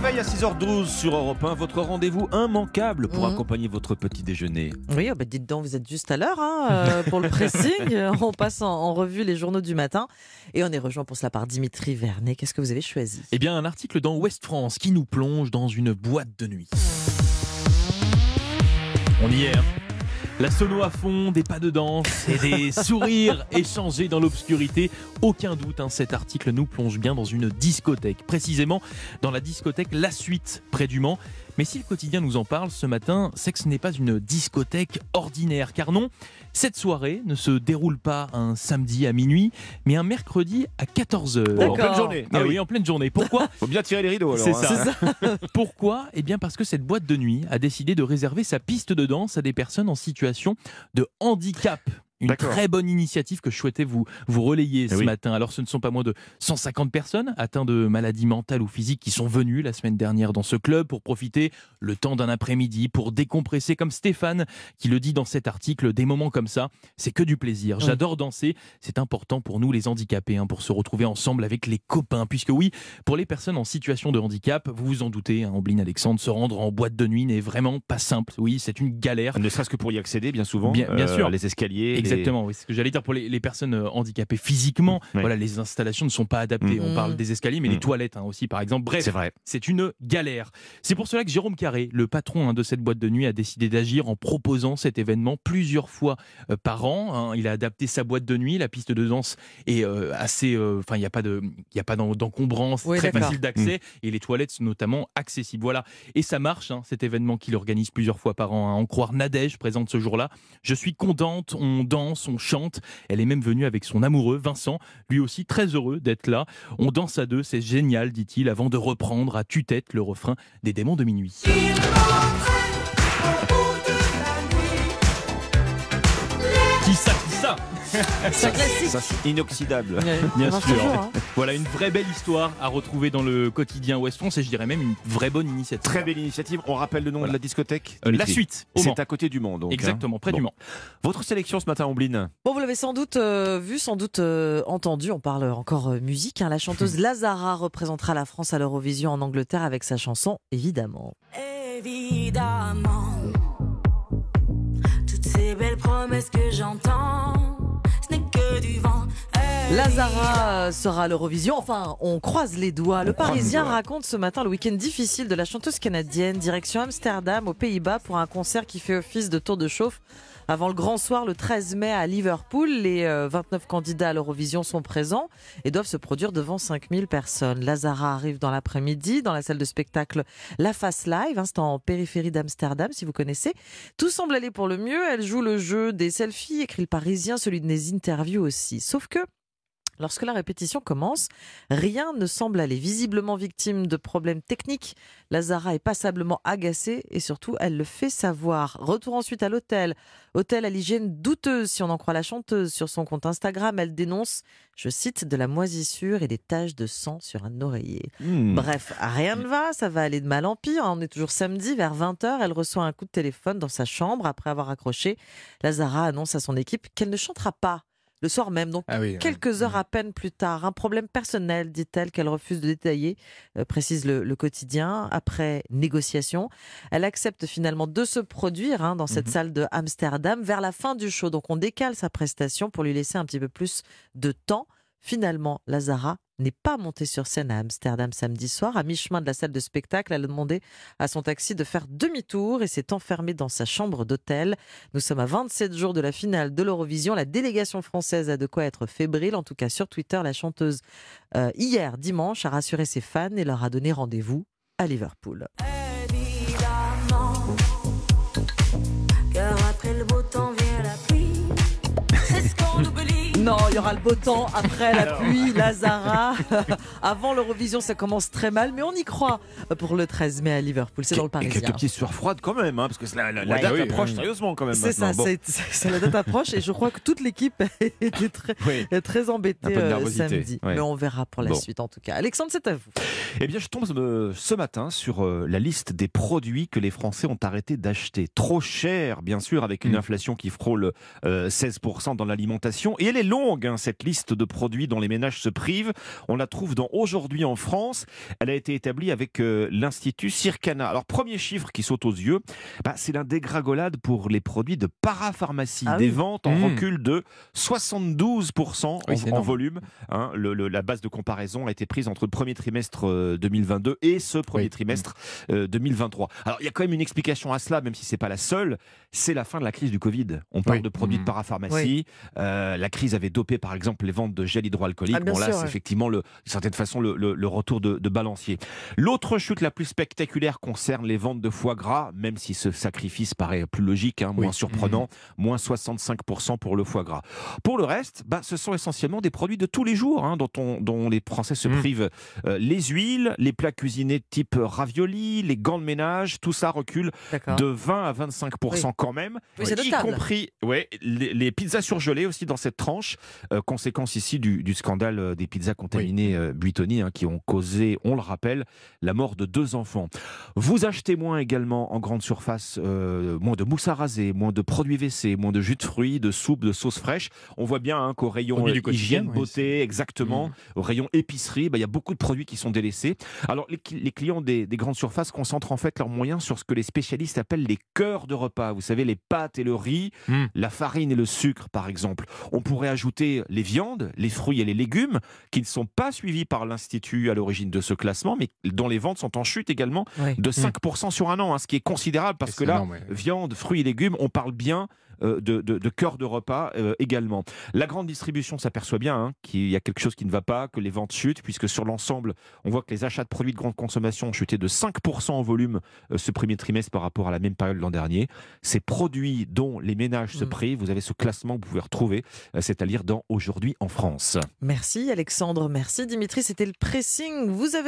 réveil à 6h12 sur Europe 1, votre rendez-vous immanquable pour Mhm. accompagner votre petit déjeuner. Oui, oh bah dites donc, vous êtes juste à l'heure hein, euh, pour le pressing. on passe en, en revue les journaux du matin et on est rejoint pour cela par Dimitri Vernet. Qu'est-ce que vous avez choisi? Eh bien, un article dans Ouest France qui nous plonge dans une boîte de nuit. On y est. hein? La sono à fond, des pas de danse et des sourires échangés dans l'obscurité. Aucun doute, hein, cet article nous plonge bien dans une discothèque. Précisément dans la discothèque La Suite, près du Mans. Mais si le quotidien nous en parle ce matin, c'est que ce n'est pas une discothèque ordinaire. Car non, cette soirée ne se déroule pas un samedi à minuit, mais un mercredi à 14h. D'accord. En pleine journée. Ah oui, en pleine journée. Pourquoi Faut bien tirer les rideaux alors. C'est hein. ça. Pourquoi? Eh bien parce que cette boîte de nuit a décidé de réserver sa piste de danse à des personnes en situation de handicap. Une très bonne initiative que je souhaitais vous, vous relayer ce Eh oui. matin. Alors ce ne sont pas moins de 150 personnes atteintes de maladies mentales ou physiques qui sont venues la semaine dernière dans ce club pour profiter le temps d'un après-midi, pour décompresser comme Stéphane qui le dit dans cet article, des moments comme ça, c'est que du plaisir. Oui. J'adore danser, c'est important pour nous les handicapés, hein, pour se retrouver ensemble avec les copains, puisque oui, pour les personnes en situation de handicap, vous vous en doutez, hein, Ambline Alexandre, se rendre en boîte de nuit n'est vraiment pas simple. Oui, c'est une galère. Ne serait-ce que pour y accéder, bien souvent. Bien- bien sûr. Les escaliers. les- Exactement, oui, c'est ce que j'allais dire pour les, les personnes euh, handicapées physiquement. Oui. Voilà, les installations ne sont pas adaptées. Mm. On parle Mm. des escaliers, mais les Mm. toilettes hein, aussi, par exemple. Bref, C'est vrai. c'est une galère. C'est pour cela que Jérôme Carré, le patron hein, de cette boîte de nuit, a décidé d'agir en proposant cet événement plusieurs fois euh, par an. hein. Il a adapté sa boîte de nuit. La piste de danse est euh, assez. euh, Enfin, il n'y a pas de, il y a pas d'en- d'encombrance, Oui, très facile d'accès, et les toilettes sont notamment accessibles. Voilà. Et ça marche. hein, cet événement qu'il organise plusieurs fois par an. hein. En croire Nadège présente ce jour-là. Je suis contente. On danse, on chante. Elle est même venue avec son amoureux Vincent, lui aussi très heureux d'être là. On danse à deux, c'est génial, dit-il, avant de reprendre à tue-tête le refrain des démons de minuit. C'est un classique. Ça, c'est inoxydable. Bien sûr. toujours, hein. Voilà une vraie belle histoire à retrouver dans le quotidien Ouest France et je dirais même une vraie bonne initiative. Très belle initiative. On rappelle le nom Voilà. de la discothèque Euh, la suite. C'est à côté du Mans, donc. Exactement, près hein. du. Mans. Votre sélection ce matin, Ombline Bon, vous l'avez sans doute euh, vu, sans doute euh, entendu. On parle encore euh, musique. hein. La chanteuse Lazara représentera la France à l'Eurovision en Angleterre avec sa chanson Évidemment. Évidemment, toutes ces belles promesses que j'entends, Lazara euh, sera à l'Eurovision. Enfin, on croise les doigts. Le On Parisien doigts. raconte ce matin le week-end difficile de la chanteuse canadienne, direction Amsterdam, aux Pays-Bas, pour un concert qui fait office de tour de chauffe. Avant le grand soir, le 13 mai à Liverpool, les euh, 29 candidats à l'Eurovision sont présents et doivent se produire devant 5000 personnes. Lazara arrive dans l'après-midi dans la salle de spectacle La Face Live, hein, c'est en périphérie d'Amsterdam si vous connaissez. Tout semble aller pour le mieux, elle joue le jeu des selfies, écrit le Parisien, celui des interviews aussi. Sauf que Lorsque la répétition commence, rien ne semble aller. Visiblement victime de problèmes techniques, Lazara est passablement agacée et surtout, elle le fait savoir. Retour ensuite à l'hôtel. Hôtel à l'hygiène douteuse, si on en croit la chanteuse. Sur son compte Instagram, elle dénonce, je cite, de la moisissure et des taches de sang sur un oreiller. Hmm. Bref, rien ne va, ça va aller de mal en pire. On est toujours samedi, vers 20h, elle reçoit un coup de téléphone dans sa chambre après avoir accroché. Lazara annonce à son équipe qu'elle ne chantera pas le soir même. Donc, Ah oui. quelques heures à peine plus tard, un problème personnel, dit-elle, qu'elle refuse de détailler, euh, précise le, le quotidien. Après négociation, elle accepte finalement de se produire hein, dans cette Mhm. salle de Amsterdam vers la fin du show. Donc, on décale sa prestation pour lui laisser un petit peu plus de temps. Finalement, Lazara n'est pas montée sur scène à Amsterdam samedi soir. À mi-chemin de la salle de spectacle, elle a demandé à son taxi de faire demi-tour et s'est enfermée dans sa chambre d'hôtel. Nous sommes à 27 jours de la finale de l'Eurovision. La délégation française a de quoi être fébrile. En tout cas, sur Twitter, la chanteuse, euh, hier, dimanche, a rassuré ses fans et leur a donné rendez-vous à Liverpool. Non, y aura le beau temps après la pluie, Lazara. Avant l'Eurovision, ça commence très mal, mais on y croit pour le 13 mai à Liverpool. C'est dans le Et Parisien. quelques petites sueurs froides quand même, hein, parce que la, la- la Ouais, date oui, approche oui. sérieusement quand même. C'est ça. Bon. c'est la date approche et je crois que toute l'équipe était très, Oui. très embêtée euh, samedi. ouais. Mais on verra pour la Bon. suite en tout cas. Alexandre, c'est à vous. Eh bien, je tombe euh, ce matin sur euh, la liste des produits que les Français ont arrêté d'acheter. Trop cher, bien sûr, avec une Mm. inflation qui frôle euh, 16% dans l'alimentation. Et elle est longue, hein, cette liste de produits dont les ménages se privent. On la trouve dans Aujourd'hui en France. Elle a été établie avec euh, l'Institut Circana. Alors, premier chiffre qui saute aux yeux, bah, c'est la dégringolade pour les produits de parapharmacie. Ah Des ventes en Mmh. recul de 72% Oui, en- volume. hein. Le- le- la base de comparaison a été prise entre le premier trimestre euh, 2022 et ce premier Oui. trimestre euh, 2023. Alors, il y a quand même une explication à cela, même si c'est pas la seule. C'est la fin de la crise du Covid. On parle de produits de Mmh. parapharmacie. Euh, la crise avait dopé, par exemple, les ventes de gel hydroalcoolique. Ah, bon, là, c'est ouais. effectivement, le, d'une certaine façon, le, le- le retour de, de balancier. L'autre chute la plus spectaculaire concerne les ventes de foie gras, même si ce sacrifice paraît plus logique, hein, moins Oui. surprenant, moins 65% pour le foie gras. Pour le reste, bah, ce sont essentiellement des produits de tous les jours hein, dont, on- dont les Français se Mm. privent. Euh, les huiles, les plats cuisinés type ravioli, les gants de ménage, tout ça recule de 20 à 25% quand même. Oui, y compris ouais, les, les pizzas surgelées aussi dans cette tranche. Euh, conséquence ici du, du scandale euh, des pizzas contaminées euh, Buitoni hein, qui ont causé, on le rappelle, la mort de deux enfants. Vous achetez moins également en grande surface, euh, moins de mousse à raser, moins de produits WC, moins de jus de fruits, de soupe, de sauce fraîche. On voit bien hein, qu'au rayon du hygiène, oui, beauté, exactement, Mmh. au rayon épicerie, bah, il y a beaucoup de produits qui sont délaissés. Alors, les, cli- les clients des, des grandes surfaces concentrent en fait leurs moyens sur ce que les spécialistes appellent les cœurs de repas. Vous savez, les pâtes et le riz, Mm. la farine et le sucre, par exemple. On pourrait ajouter les viandes, les fruits et les légumes, qui ne sont pas suivis par l'Institut à l'origine de ce classement, mais dont les ventes sont en chute également Oui. de 5% sur un an, hein, ce qui est considérable parce que là, énorme, ouais. viande, fruits et légumes, on parle bien de, de, de cœur de repas euh, également. La grande distribution s'aperçoit bien hein, qu'il y a quelque chose qui ne va pas, que les ventes chutent, puisque sur l'ensemble, on voit que les achats de produits de grande consommation ont chuté de 5% en volume euh, ce premier trimestre par rapport à la même période l'an dernier. Ces produits dont les ménages se Mm. privent, vous avez ce classement que vous pouvez retrouver, euh, c'est à lire dans Aujourd'hui en France. Merci Alexandre, merci Dimitri, c'était le pressing. Vous avez